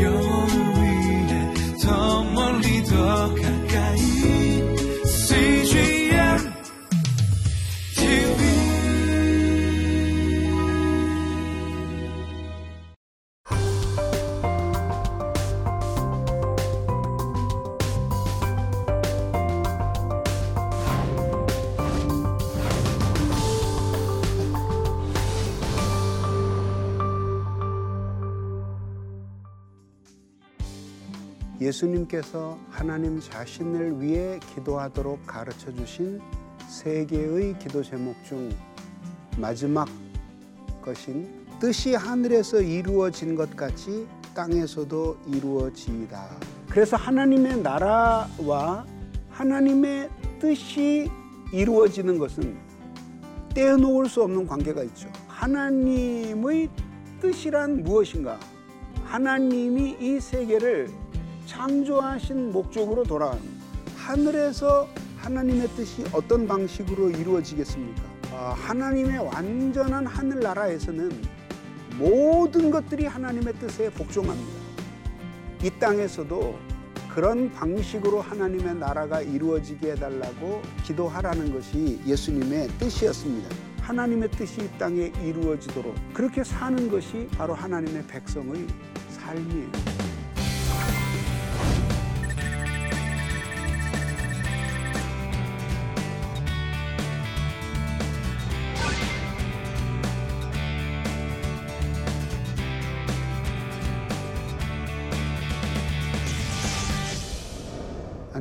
영 예수님께서 하나님 자신을 위해 기도하도록 가르쳐 주신 세 개의 기도 제목 중 마지막 것인 뜻이 하늘에서 이루어진 것 같이 땅에서도 이루어지이다. 그래서 하나님의 나라와 하나님의 뜻이 이루어지는 것은 떼어놓을 수 없는 관계가 있죠. 하나님의 뜻이란 무엇인가? 하나님이 이 세계를 창조하신 목적으로 돌아가는. 하늘에서 하나님의 뜻이 어떤 방식으로 이루어지겠습니까? 아, 하나님의 완전한 하늘나라에서는 모든 것들이 하나님의 뜻에 복종합니다. 이 땅에서도 그런 방식으로 하나님의 나라가 이루어지게 해달라고 기도하라는 것이 예수님의 뜻이었습니다. 하나님의 뜻이 이 땅에 이루어지도록 그렇게 사는 것이 바로 하나님의 백성의 삶이에요.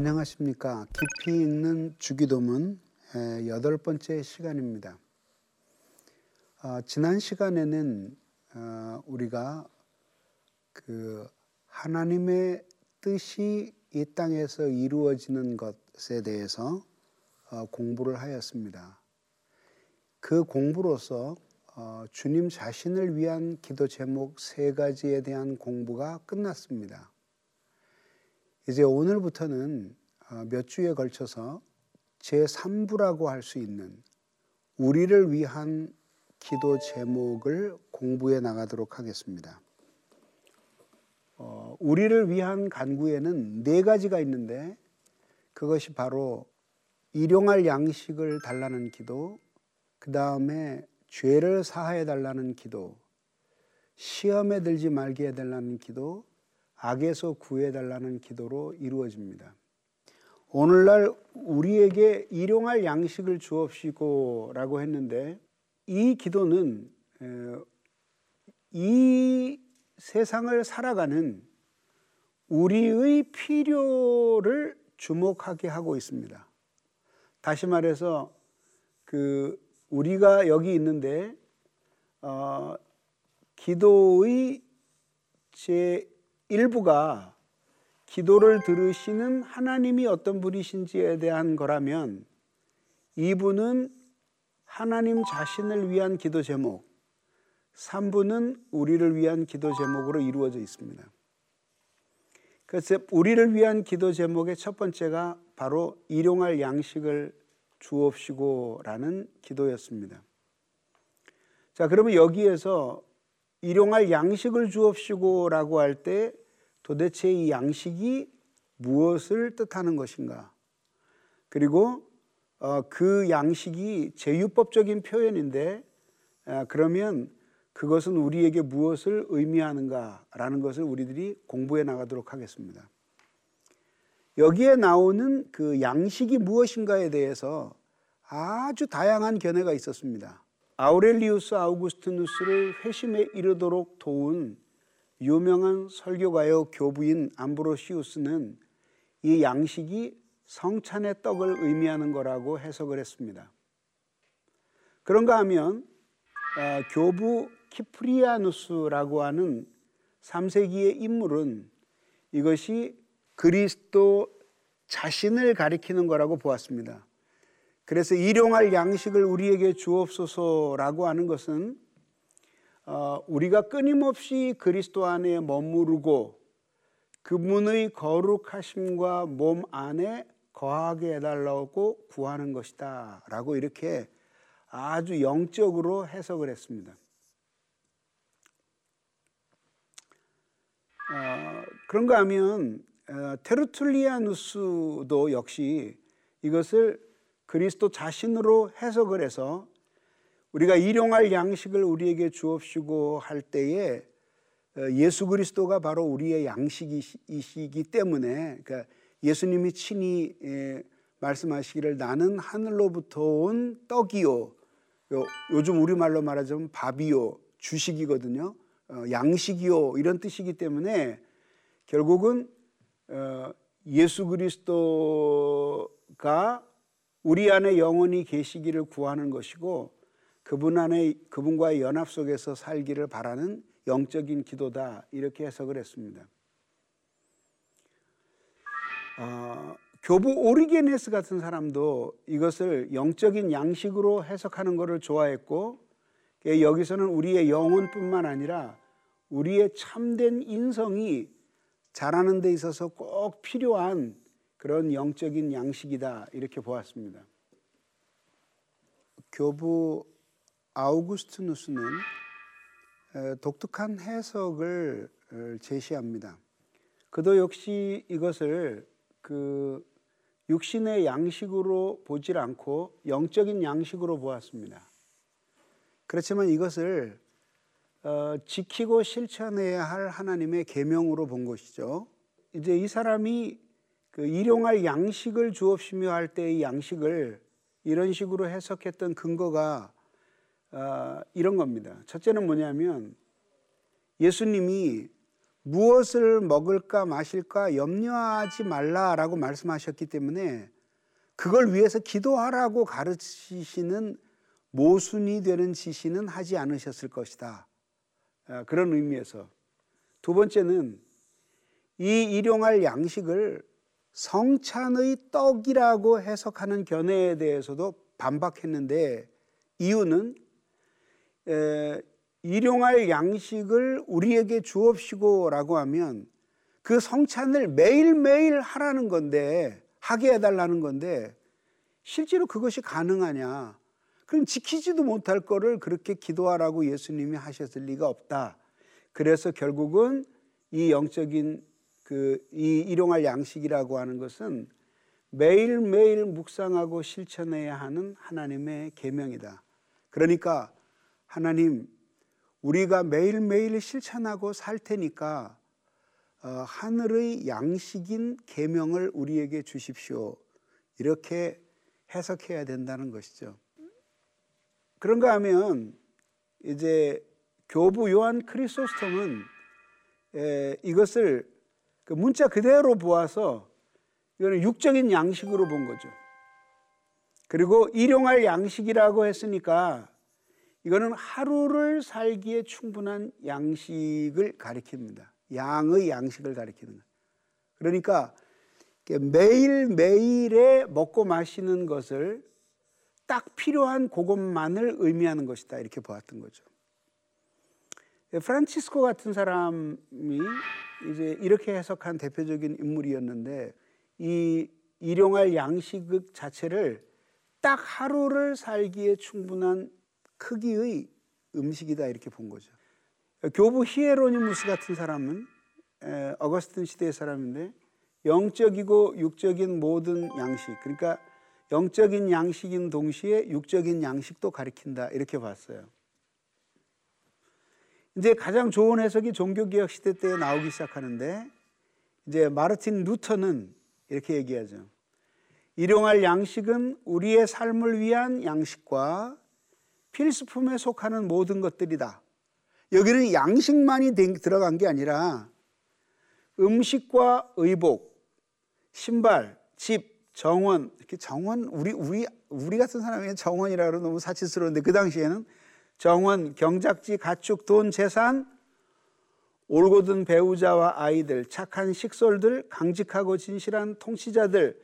안녕하십니까. 깊이 있는 주기도문 에, 여덟 번째 시간입니다. 어, 지난 시간에는 어, 우리가 그 하나님의 뜻이 이 땅에서 이루어지는 것에 대해서 어, 공부를 하였습니다. 그 공부로서 어, 주님 자신을 위한 기도 제목 세 가지에 대한 공부가 끝났습니다. 이제 오늘부터는 어, 몇 주에 걸쳐서 제 3부라고 할 수 있는 우리를 위한 기도 제목을 공부해 나가도록 하겠습니다. 어, 우리를 위한 간구에는 네 가지가 있는데 그것이 바로 일용할 양식을 달라는 기도, 그 다음에 죄를 사하여 달라는 기도, 시험에 들지 말게 해달라는 기도, 악에서 구해달라는 기도로 이루어집니다. 오늘날 우리에게 일용할 양식을 주옵시고 라고 했는데 이 기도는 이 세상을 살아가는 우리의 필요를 주목하게 하고 있습니다. 다시 말해서 그 우리가 여기 있는데 어, 기도의 제 일부가 기도를 들으시는 하나님이 어떤 분이신지에 대한 거라면 이분은 하나님 자신을 위한 기도 제목, 3부는 우리를 위한 기도 제목으로 이루어져 있습니다. 그래서 우리를 위한 기도 제목의 첫 번째가 바로 일용할 양식을 주옵시고라는 기도였습니다. 자, 그러면 여기에서 일용할 양식을 주옵시고라고 할 때 도대체 이 양식이 무엇을 뜻하는 것인가? 그리고 어, 그 양식이 제유법적인 표현인데 아, 그러면 그것은 우리에게 무엇을 의미하는가라는 것을 우리들이 공부해 나가도록 하겠습니다. 여기에 나오는 그 양식이 무엇인가에 대해서 아주 다양한 견해가 있었습니다. 아우렐리우스 아우구스티누스를 회심에 이르도록 도운 유명한 설교가요 교부인 암브로시우스는 이 양식이 성찬의 떡을 의미하는 거라고 해석을 했습니다. 그런가 하면 어, 교부 키프리아누스라고 하는 3세기의 인물은 이것이 그리스도 자신을 가리키는 거라고 보았습니다. 그래서 일용할 양식을 우리에게 주옵소서라고 하는 것은 어, 우리가 끊임없이 그리스도 안에 머무르고 그분의 거룩하심과 몸 안에 거하게 해달라고 구하는 것이다. 라고 이렇게 아주 영적으로 해석을 했습니다. 어, 그런가 하면 어, 테르툴리아누스도 역시 이것을 그리스도 자신으로 해석을 해서 우리가 일용할 양식을 우리에게 주옵시고 할 때에 어, 예수 그리스도가 바로 우리의 양식이시기 때문에 그러니까 예수님이 친히 예, 말씀하시기를 나는 하늘로부터 온 떡이요. 요, 요즘 우리말로 말하자면 밥이요. 주식이거든요. 어, 양식이요. 이런 뜻이기 때문에 결국은 어, 예수 그리스도가 우리 안에 영원히 계시기를 구하는 것이고 그분 안에 그분과의 연합 속에서 살기를 바라는 영적인 기도다 이렇게 해석을 했습니다. 어, 교부 오리게네스 같은 사람도 이것을 영적인 양식으로 해석하는 것을 좋아했고 여기서는 우리의 영혼뿐만 아니라 우리의 참된 인성이 자라는 데 있어서 꼭 필요한 그런 영적인 양식이다 이렇게 보았습니다. 교부 아우구스티누스는 독특한 해석을 어, 제시합니다. 그도 역시 이것을 그 육신의 양식으로 보질 않고 영적인 양식으로 보았습니다. 그렇지만 이것을 어, 지키고 실천해야 할 하나님의 계명으로 본 것이죠. 이제 이 사람이 그 일용할 양식을 주옵시며 할 때의 양식을 이런 식으로 해석했던 근거가 어, 이런 겁니다. 첫째는 뭐냐면 예수님이 무엇을 먹을까 마실까 염려하지 말라라고 말씀하셨기 때문에 그걸 위해서 기도하라고 가르치시는 모순이 되는 지시는 하지 않으셨을 것이다. 어, 그런 의미에서 두 번째는 이 일용할 양식을 성찬의 떡이라고 해석하는 견해에 대해서도 반박했는데 이유는 에, 일용할 양식을 우리에게 주옵시고라고 하면 그 성찬을 매일매일 하라는 건데 하게 해달라는 건데 실제로 그것이 가능하냐? 그럼 지키지도 못할 거를 그렇게 기도하라고 예수님이 하셨을 리가 없다. 그래서 결국은 이 영적인 그 이 일용할 양식이라고 하는 것은 매일매일 묵상하고 실천해야 하는 하나님의 계명이다. 그러니까 하나님 우리가 매일매일 실천하고 살 테니까 어, 하늘의 양식인 계명을 우리에게 주십시오. 이렇게 해석해야 된다는 것이죠. 그런가 하면 이제 교부 요한 크리소스톰은 에, 이것을 그 문자 그대로 보아서 이거는 육적인 양식으로 본 거죠. 그리고 일용할 양식이라고 했으니까 이거는 하루를 살기에 충분한 양식을 가리킵니다. 양의 양식을 가리키는 것. 그러니까 매일 매일에 먹고 마시는 것을 딱 필요한 그것만을 의미하는 것이다 이렇게 보았던 거죠. 프란치스코 같은 사람이 이제 이렇게 해석한 대표적인 인물이었는데 이 일용할 양식 자체를 딱 하루를 살기에 충분한 크기의 음식이다 이렇게 본 거죠. 교부 히에로니무스 같은 사람은 어거스틴 시대의 사람인데 영적이고 육적인 모든 양식 그러니까 영적인 양식인 동시에 육적인 양식도 가리킨다 이렇게 봤어요. 이제 가장 좋은 해석이 종교개혁 시대 때 나오기 시작하는데 이제 마르틴 루터는 이렇게 얘기하죠. 일용할 양식은 우리의 삶을 위한 양식과 필수품에 속하는 모든 것들이다. 여기는 양식만이 들어간 게 아니라 음식과 의복, 신발, 집, 정원 이렇게 정원 우리 우리 우리 같은 사람이 정원이라 그러면 너무 사치스러운데 그 당시에는 정원, 경작지, 가축, 돈, 재산, 올곧은 배우자와 아이들, 착한 식솔들, 강직하고 진실한 통치자들,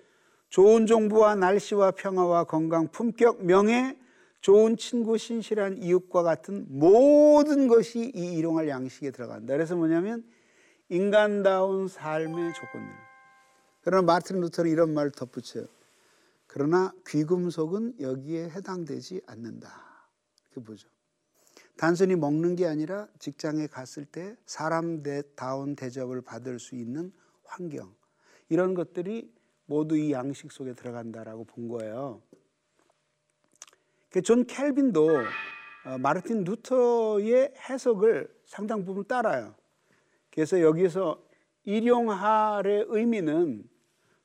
좋은 정부와 날씨와 평화와 건강, 품격, 명예, 좋은 친구, 신실한 이웃과 같은 모든 것이 이 일용할 양식에 들어간다. 그래서 뭐냐면 인간다운 삶의 조건들. 그러나 마틴 루터는 이런 말을 덧붙여요. 그러나 귀금속은 여기에 해당되지 않는다. 이렇게 보죠. 단순히 먹는 게 아니라 직장에 갔을 때 사람다운 대접을 받을 수 있는 환경 이런 것들이 모두 이 양식 속에 들어간다라고 본 거예요. 그존 켈빈도 어, 마르틴 루터의 해석을 상당 부분 따라요. 그래서 여기서 일용할의 의미는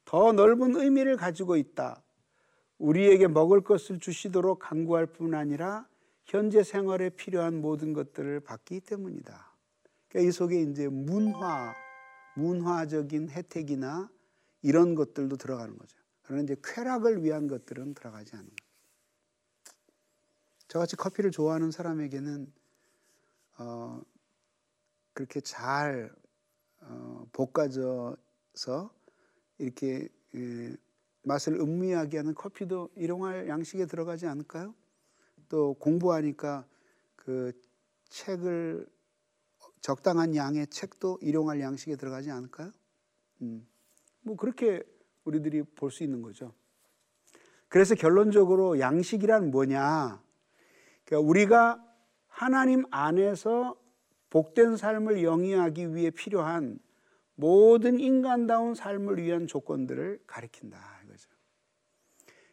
더 넓은 의미를 가지고 있다. 우리에게 먹을 것을 주시도록 간구할 뿐 아니라 현재 생활에 필요한 모든 것들을 받기 때문이다. 그러니까 이 속에 이제 문화, 문화적인 혜택이나 이런 것들도 들어가는 거죠. 그러나 이제 쾌락을 위한 것들은 들어가지 않는 거죠. 저같이 커피를 좋아하는 사람에게는 어, 그렇게 잘 어, 볶아져서 이렇게 예, 맛을 음미하게 하는 커피도 일용할 양식에 들어가지 않을까요? 또 공부하니까 그 책을 적당한 양의 책도 일용할 양식에 들어가지 않을까요? 음, 뭐 그렇게 우리들이 볼 수 있는 거죠. 그래서 결론적으로 양식이란 뭐냐? 그러니까 우리가 하나님 안에서 복된 삶을 영위하기 위해 필요한 모든 인간다운 삶을 위한 조건들을 가리킨다 이거죠.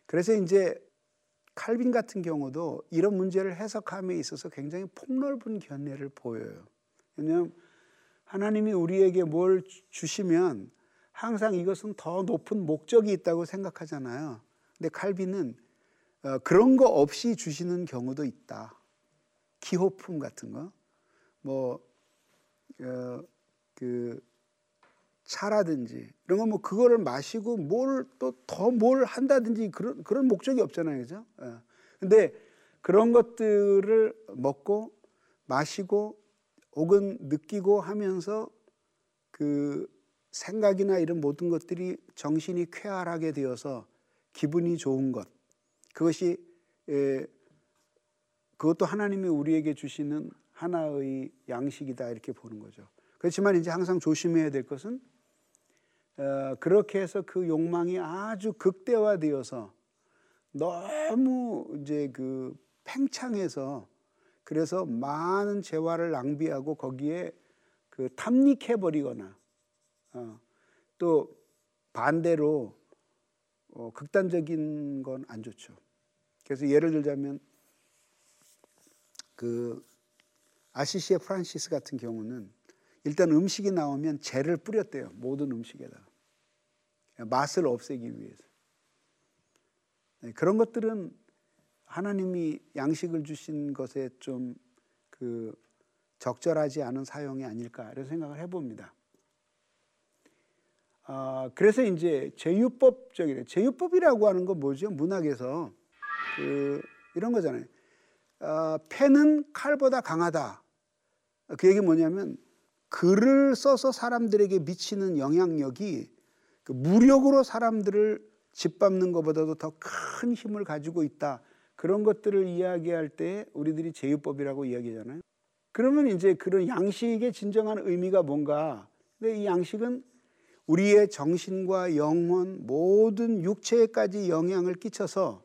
그래서 이제 칼빈 같은 경우도 이런 문제를 해석함에 있어서 굉장히 폭넓은 견해를 보여요. 왜냐하면 하나님이 우리에게 뭘 주시면 항상 이것은 더 높은 목적이 있다고 생각하잖아요. 근데 칼빈은 어, 그런 거 없이 주시는 경우도 있다. 기호품 같은 거, 뭐, 어, 그, 차라든지 이런 거뭐 그거를 마시고 뭘 또 더 뭘 한다든지 그런 그런 목적이 없잖아요, 그죠? 예. 근데 그런 것들을 먹고 마시고 혹은 느끼고 하면서 그 생각이나 이런 모든 것들이 정신이 쾌활하게 되어서 기분이 좋은 것 그것이 예, 그것도 하나님이 우리에게 주시는 하나의 양식이다 이렇게 보는 거죠. 그렇지만 이제 항상 조심해야 될 것은 어, 그렇게 해서 그 욕망이 아주 극대화되어서 너무 이제 그 팽창해서 그래서 많은 재화를 낭비하고 거기에 그 탐닉해 버리거나 어, 또 반대로 어, 극단적인 건 안 좋죠. 그래서 예를 들자면 그 아시시의 프란시스 같은 경우는 일단 음식이 나오면 재를 뿌렸대요. 모든 음식에다. 맛을 없애기 위해서. 네, 그런 것들은 하나님이 양식을 주신 것에 좀 그 적절하지 않은 사용이 아닐까 이런 생각을 해봅니다. 아, 그래서 이제 제유법적이래. 제유법이라고 하는 건 뭐죠? 문학에서 그 이런 거잖아요. 아, 펜은 칼보다 강하다. 그 얘기 뭐냐면 글을 써서 사람들에게 미치는 영향력이 그 무력으로 사람들을 짓밟는 것보다도 더 큰 힘을 가지고 있다. 그런 것들을 이야기할 때 우리들이 제유법이라고 이야기하잖아요. 그러면 이제 그런 양식의 진정한 의미가 뭔가? 근데 이 양식은 우리의 정신과 영혼 모든 육체에까지 영향을 끼쳐서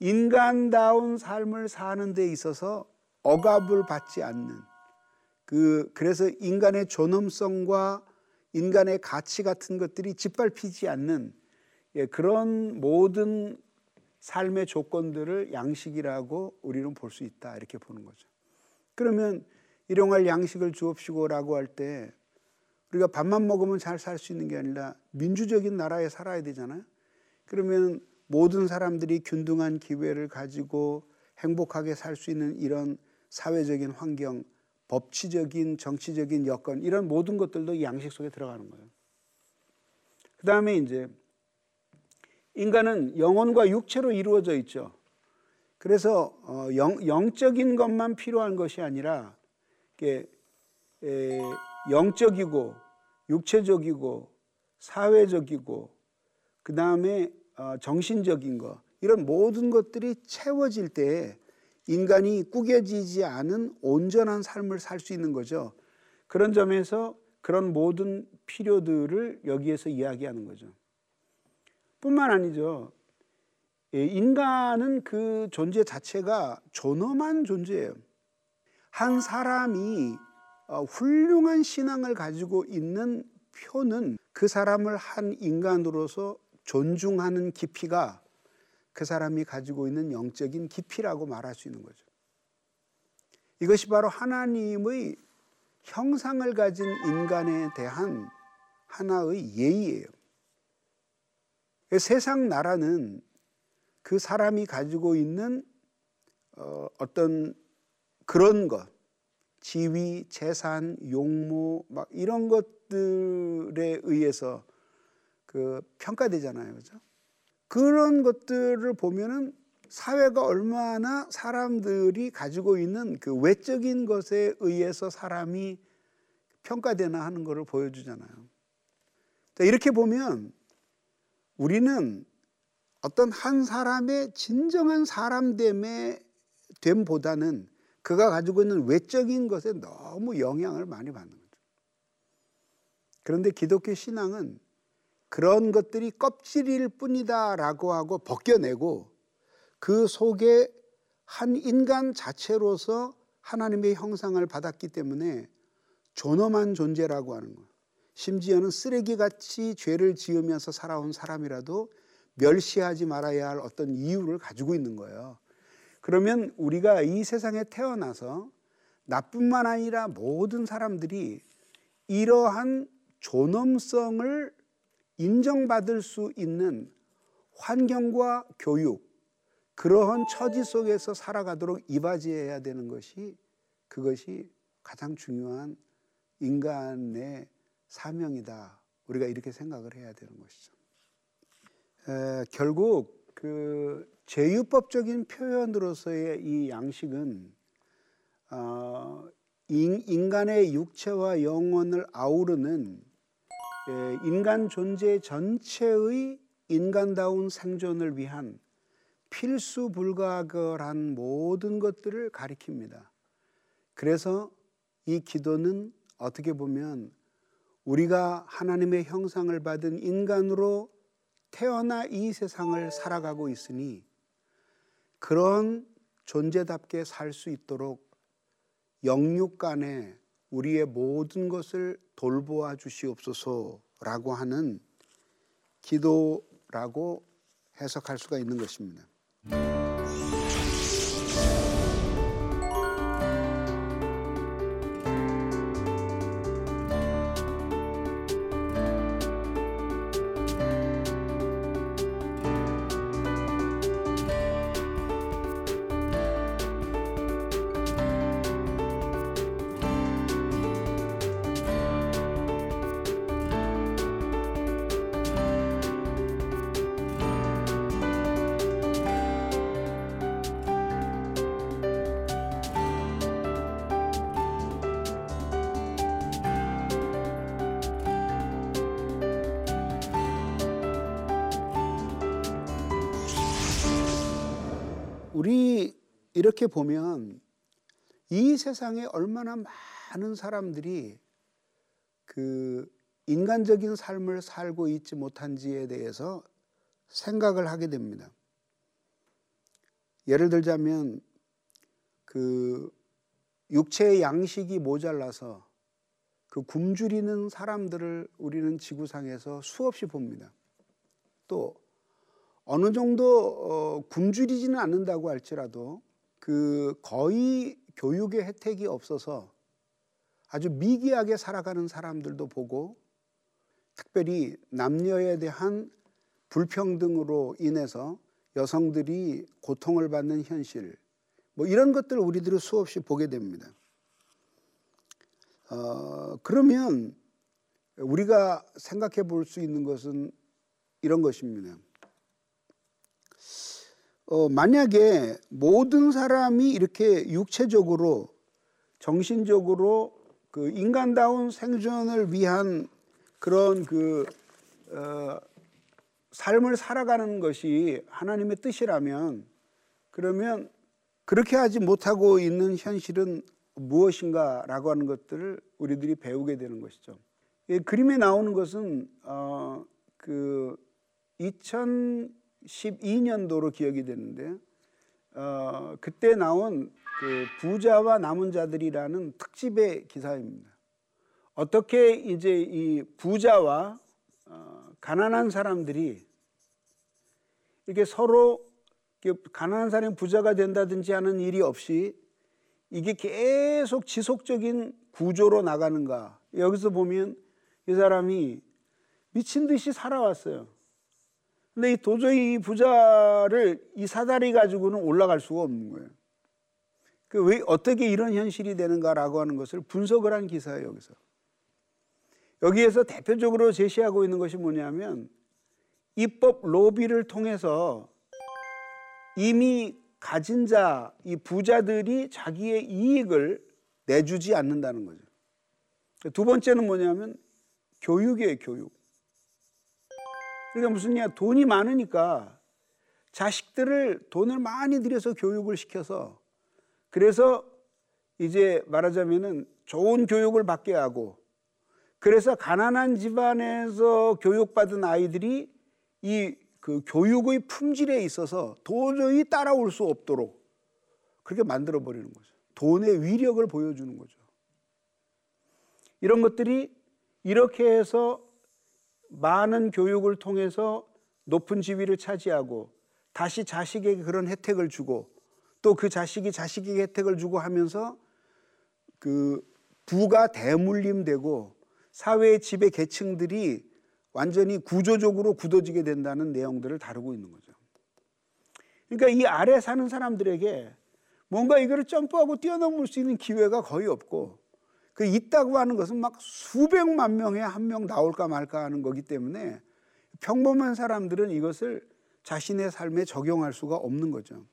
인간다운 삶을 사는 데 있어서 억압을 받지 않는 그 그래서 인간의 존엄성과 인간의 가치 같은 것들이 짓밟히지 않는 예, 그런 모든 삶의 조건들을 양식이라고 우리는 볼 수 있다 이렇게 보는 거죠. 그러면 일용할 양식을 주옵시고라고 할 때 우리가 밥만 먹으면 잘 살 수 있는 게 아니라 민주적인 나라에 살아야 되잖아요. 그러면 모든 사람들이 균등한 기회를 가지고 행복하게 살 수 있는 이런 사회적인 환경 법치적인 정치적인 여건 이런 모든 것들도 양식 속에 들어가는 거예요. 그 다음에 이제 인간은 영혼과 육체로 이루어져 있죠. 그래서 어, 영, 영적인 것만 필요한 것이 아니라 에, 영적이고 육체적이고 사회적이고 그 다음에 어, 정신적인 것 이런 모든 것들이 채워질 때 인간이 꾸겨지지 않은 온전한 삶을 살 수 있는 거죠. 그런 점에서 그런 모든 필요들을 여기에서 이야기하는 거죠. 뿐만 아니죠. 예, 인간은 그 존재 자체가 존엄한 존재예요. 한 사람이 어, 훌륭한 신앙을 가지고 있는 표는 그 사람을 한 인간으로서 존중하는 깊이가 그 사람이 가지고 있는 영적인 깊이라고 말할 수 있는 거죠. 이것이 바로 하나님의 형상을 가진 인간에 대한 하나의 예의예요. 세상 나라는 그 사람이 가지고 있는 어, 어떤 그런 것, 지위, 재산, 용모, 막 이런 것들에 의해서 그 평가되잖아요. 그죠? 그런 것들을 보면은 사회가 얼마나 사람들이 가지고 있는 그 외적인 것에 의해서 사람이 평가되나 하는 것을 보여주잖아요. 이렇게 보면 우리는 어떤 한 사람의 진정한 사람됨에 됨보다는 그가 가지고 있는 외적인 것에 너무 영향을 많이 받는 거죠. 그런데 기독교 신앙은 그런 것들이 껍질일 뿐이다라고 하고 벗겨내고 그 속에 한 인간 자체로서 하나님의 형상을 받았기 때문에 존엄한 존재라고 하는 것. 심지어는 쓰레기같이 죄를 지으면서 살아온 사람이라도 멸시하지 말아야 할 어떤 이유를 가지고 있는 거예요. 그러면 우리가 이 세상에 태어나서 나뿐만 아니라 모든 사람들이 이러한 존엄성을 인정받을 수 있는 환경과 교육, 그러한 처지 속에서 살아가도록 이바지해야 되는 것이 그것이 가장 중요한 인간의 사명이다. 우리가 이렇게 생각을 해야 되는 것이죠. 에, 결국 그 제유법적인 표현으로서의 이 양식은 어, 인, 간의 육체와 영혼을 아우르는 에, 인간 존재 전체의 인간다운 생존을 위한 필수 불가결한 모든 것들을 가리킵니다. 그래서 이 기도는 어떻게 보면 우리가 하나님의 형상을 받은 인간으로 태어나 이 세상을 살아가고 있으니 그런 존재답게 살 수 있도록 영육 간에 우리의 모든 것을 돌보아 주시옵소서 라고 하는 기도라고 해석할 수가 있는 것입니다. 이렇게 보면 이 세상에 얼마나 많은 사람들이 그 인간적인 삶을 살고 있지 못한지에 대해서 생각을 하게 됩니다. 예를 들자면 그 육체의 양식이 모자라서 그 굶주리는 사람들을 우리는 지구상에서 수없이 봅니다. 또 어느 정도 어, 굶주리지는 않는다고 할지라도 그 거의 교육의 혜택이 없어서 아주 미개하게 살아가는 사람들도 보고 특별히 남녀에 대한 불평등으로 인해서 여성들이 고통을 받는 현실 뭐 이런 것들을 우리들이 수없이 보게 됩니다. 어, 그러면 우리가 생각해 볼 수 있는 것은 이런 것입니다. 어, 만약에 모든 사람이 이렇게 육체적으로 정신적으로 그 인간다운 생존을 위한 그런 그 어, 삶을 살아가는 것이 하나님의 뜻이라면 그러면 그렇게 하지 못하고 있는 현실은 무엇인가라고 하는 것들을 우리들이 배우게 되는 것이죠. 이 그림에 나오는 것은 어, 그 2012년도로 기억이 되는데 어, 그때 나온 그 부자와 남은 자들이라는 특집의 기사입니다. 어떻게 이제 이 부자와 어, 가난한 사람들이 이렇게 서로 가난한 사람이 부자가 된다든지 하는 일이 없이 이게 계속 지속적인 구조로 나가는가. 여기서 보면 이 사람이 미친 듯이 살아왔어요. 근데 이 도저히 이 부자를 이 사다리 가지고는 올라갈 수가 없는 거예요. 그 왜 어떻게 이런 현실이 되는가라고 하는 것을 분석을 한 기사예요, 여기서. 여기에서 대표적으로 제시하고 있는 것이 뭐냐면 입법 로비를 통해서 이미 가진 자, 이 부자들이 자기의 이익을 내주지 않는다는 거죠. 두 번째는 뭐냐면 교육이에요, 교육. 그러니까 무슨 냐 돈이 많으니까 자식들을 돈을 많이 들여서 교육을 시켜서 그래서 이제 말하자면은 좋은 교육을 받게 하고 그래서 가난한 집안에서 교육받은 아이들이 이 그 교육의 품질에 있어서 도저히 따라올 수 없도록 그렇게 만들어 버리는 거죠. 돈의 위력을 보여주는 거죠. 이런 것들이 이렇게 해서 많은 교육을 통해서 높은 지위를 차지하고 다시 자식에게 그런 혜택을 주고 또 그 자식이 자식에게 혜택을 주고 하면서 그 부가 대물림되고 사회의 지배 계층들이 완전히 구조적으로 굳어지게 된다는 내용들을 다루고 있는 거죠. 그러니까 이 아래 사는 사람들에게 뭔가 이거를 점프하고 뛰어넘을 수 있는 기회가 거의 없고 그 있다고 하는 것은 막 수백만 명에 한 명 나올까 말까 하는 거기 때문에 평범한 사람들은 이것을 자신의 삶에 적용할 수가 없는 거죠.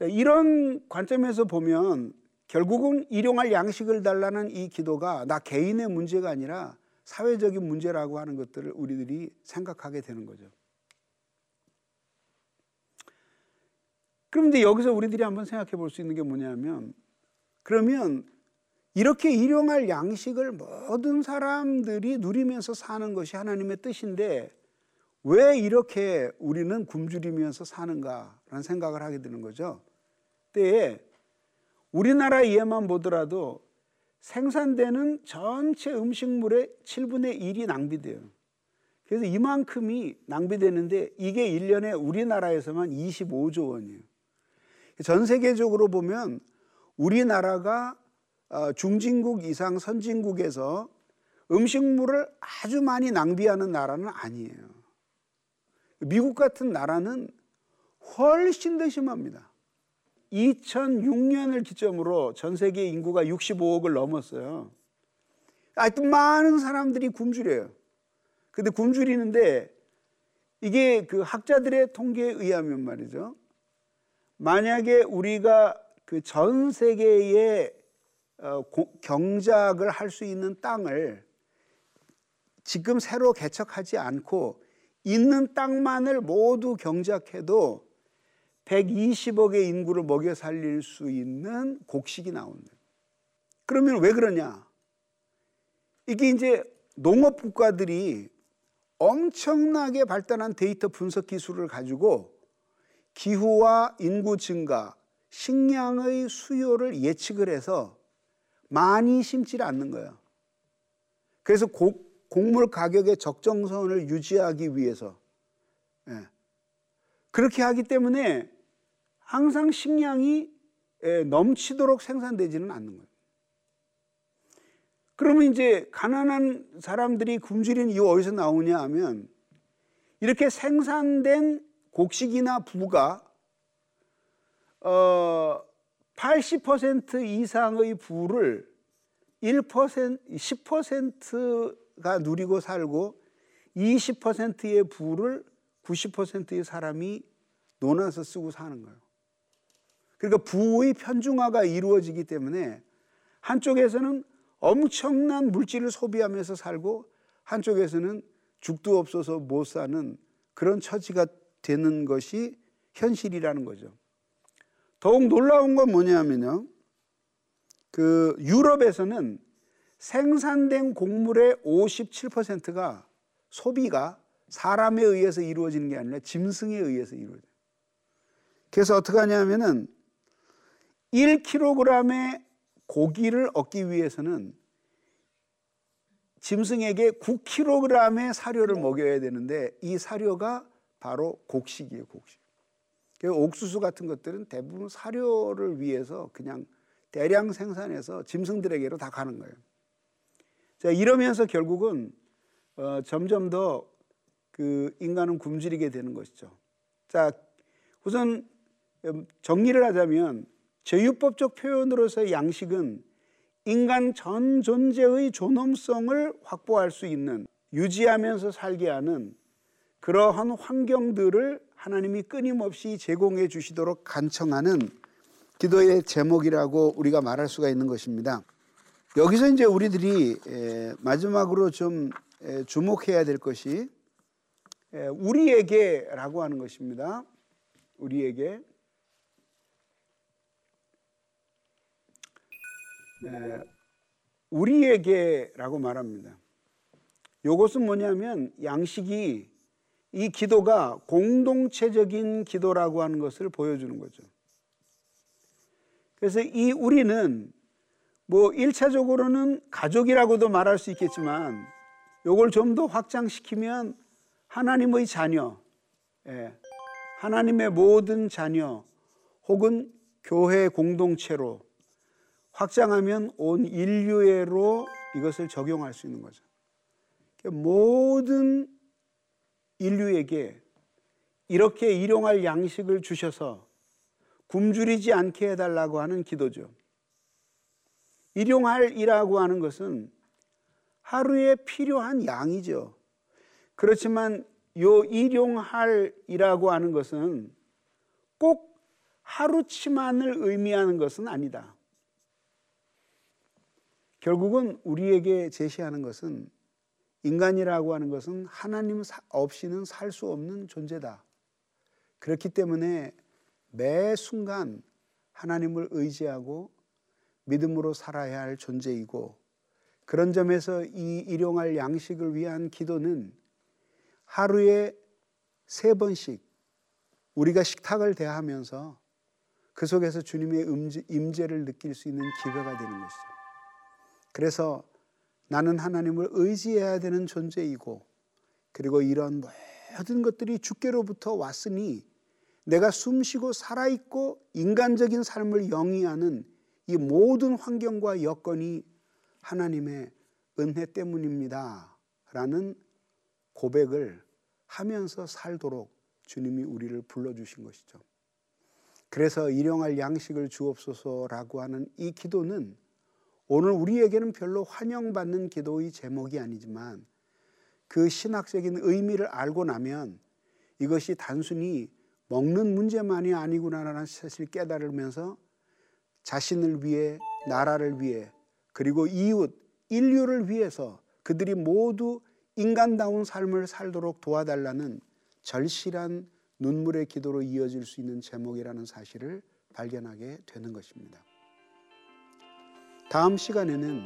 이런 관점에서 보면 결국은 일용할 양식을 달라는 이 기도가 나 개인의 문제가 아니라 사회적인 문제라고 하는 것들을 우리들이 생각하게 되는 거죠. 그런데 여기서 우리들이 한번 생각해 볼 수 있는 게 뭐냐면 그러면 이렇게 일용할 양식을 모든 사람들이 누리면서 사는 것이 하나님의 뜻인데 왜 이렇게 우리는 굶주리면서 사는가라는 생각을 하게 되는 거죠. 때에 우리나라 예만 보더라도 생산되는 전체 음식물의 7분의 1이 낭비돼요. 그래서 이만큼이 낭비되는데 이게 1년에 우리나라에서만 25조 원이에요. 전 세계적으로 보면 우리나라가 어, 중진국 이상 선진국에서 음식물을 아주 많이 낭비하는 나라는 아니에요. 미국 같은 나라는 훨씬 더 심합니다. 2006년을 기점으로 전 세계 인구가 65억을 넘었어요. 하여튼 많은 사람들이 굶주려요. 근데 굶주리는데 이게 그 학자들의 통계에 의하면 말이죠. 만약에 우리가 그 전 세계의 어, 경작을 할 수 있는 땅을 지금 새로 개척하지 않고 있는 땅만을 모두 경작해도 120억의 인구를 먹여 살릴 수 있는 곡식이 나온다. 그러면 왜 그러냐? 이게 이제 농업 국가들이 엄청나게 발달한 데이터 분석 기술을 가지고 기후와 인구 증가, 식량의 수요를 예측을 해서 많이 심지를 않는 거예요. 그래서 곡, 곡물 가격의 적정선을 유지하기 위해서 예. 그렇게 하기 때문에 항상 식량이 예, 넘치도록 생산되지는 않는 거예요. 그러면 이제 가난한 사람들이 굶주린 이유 어디서 나오냐 하면 이렇게 생산된 곡식이나 부가 어, 80% 이상의 부를 1% 10%가 누리고 살고 20%의 부를 90%의 사람이 논아서 쓰고 사는 거예요. 그러니까 부의 편중화가 이루어지기 때문에 한쪽에서는 엄청난 물질을 소비하면서 살고 한쪽에서는 죽도 없어서 못 사는 그런 처지가 되는 것이 현실이라는 거죠. 더욱 놀라운 건 뭐냐면요. 그 유럽에서는 생산된 곡물의 57%가 소비가 사람에 의해서 이루어지는 게 아니라 짐승에 의해서 이루어져요. 그래서 어떻게 하냐면은 1kg의 고기를 얻기 위해서는 짐승에게 9kg의 사료를 먹여야 되는데 이 사료가 바로 곡식이에요, 곡식. 옥수수 같은 것들은 대부분 사료를 위해서 그냥 대량 생산해서 짐승들에게로 다 가는 거예요. 자, 이러면서 결국은 어, 점점 더 그 인간은 굶주리게 되는 것이죠. 자, 우선 음, 정리를 하자면 제유법적 표현으로서 양식은 인간 전 존재의 존엄성을 확보할 수 있는 유지하면서 살게 하는 그러한 환경들을 하나님이 끊임없이 제공해 주시도록 간청하는 기도의 제목이라고 우리가 말할 수가 있는 것입니다. 여기서 이제 우리들이 마지막으로 좀 주목해야 될 것이 우리에게라고 하는 것입니다. 우리에게 우리에게라고 말합니다. 이것은 뭐냐면 양식이 이 기도가 공동체적인 기도라고 하는 것을 보여주는 거죠. 그래서 이 우리는 뭐 1차적으로는 가족이라고도 말할 수 있겠지만 요걸 좀 더 확장시키면 하나님의 자녀, 예, 하나님의 모든 자녀 혹은 교회 공동체로 확장하면 온 인류애로 이것을 적용할 수 있는 거죠. 그러니까 모든 인류에게 이렇게 일용할 양식을 주셔서 굶주리지 않게 해달라고 하는 기도죠. 일용할이라고 하는 것은 하루에 필요한 양이죠. 그렇지만 요 일용할이라고 하는 것은 꼭 하루치만을 의미하는 것은 아니다. 결국은 우리에게 제시하는 것은 인간이라고 하는 것은 하나님 없이는 살 수 없는 존재다. 그렇기 때문에 매 순간 하나님을 의지하고 믿음으로 살아야 할 존재이고 그런 점에서 이 일용할 양식을 위한 기도는 하루에 세 번씩 우리가 식탁을 대하면서 그 속에서 주님의 임재를 느낄 수 있는 기회가 되는 것이죠. 그래서 나는 하나님을 의지해야 되는 존재이고 그리고 이런 모든 것들이 주께로부터 왔으니 내가 숨쉬고 살아있고 인간적인 삶을 영위하는 이 모든 환경과 여건이 하나님의 은혜 때문입니다. 라는 고백을 하면서 살도록 주님이 우리를 불러주신 것이죠. 그래서 일용할 양식을 주옵소서라고 하는 이 기도는 오늘 우리에게는 별로 환영받는 기도의 제목이 아니지만 그 신학적인 의미를 알고 나면 이것이 단순히 먹는 문제만이 아니구나라는 사실을 깨달으면서 자신을 위해 나라를 위해 그리고 이웃 인류를 위해서 그들이 모두 인간다운 삶을 살도록 도와달라는 절실한 눈물의 기도로 이어질 수 있는 제목이라는 사실을 발견하게 되는 것입니다. 다음 시간에는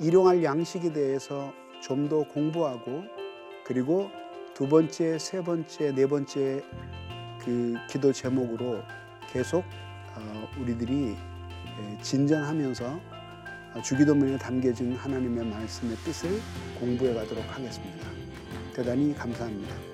일용할 양식에 대해서 좀 더 공부하고 그리고 두 번째, 세 번째, 네 번째 그 기도 제목으로 계속 어, 우리들이 진전하면서 주기도문에 담겨진 하나님의 말씀의 뜻을 공부해 가도록 하겠습니다. 대단히 감사합니다.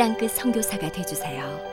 땅끝 선교사가 되주세요.